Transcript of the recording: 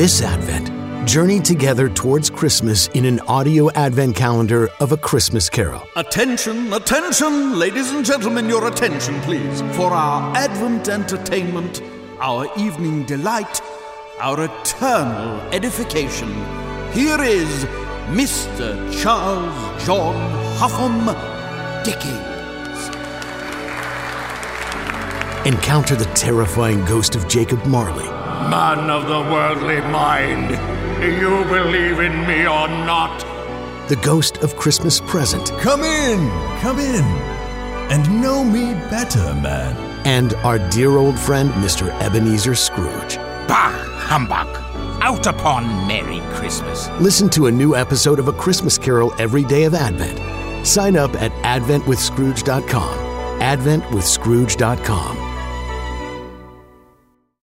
This Advent, journey together towards Christmas in an audio Advent calendar of A Christmas Carol. Attention, attention, ladies and gentlemen, your attention, please. For our Advent entertainment, our evening delight, our eternal edification, here is Mr. Charles John Huffam Dickens. Encounter the terrifying ghost of Jacob Marley. Man of the worldly mind, you believe in me or not? The ghost of Christmas present. Come in, come in, and know me better, man. And our dear old friend, Mr. Ebenezer Scrooge. Bah, humbug! Out upon Merry Christmas. Listen to a new episode of A Christmas Carol every day of Advent. Sign up at adventwithscrooge.com. Adventwithscrooge.com.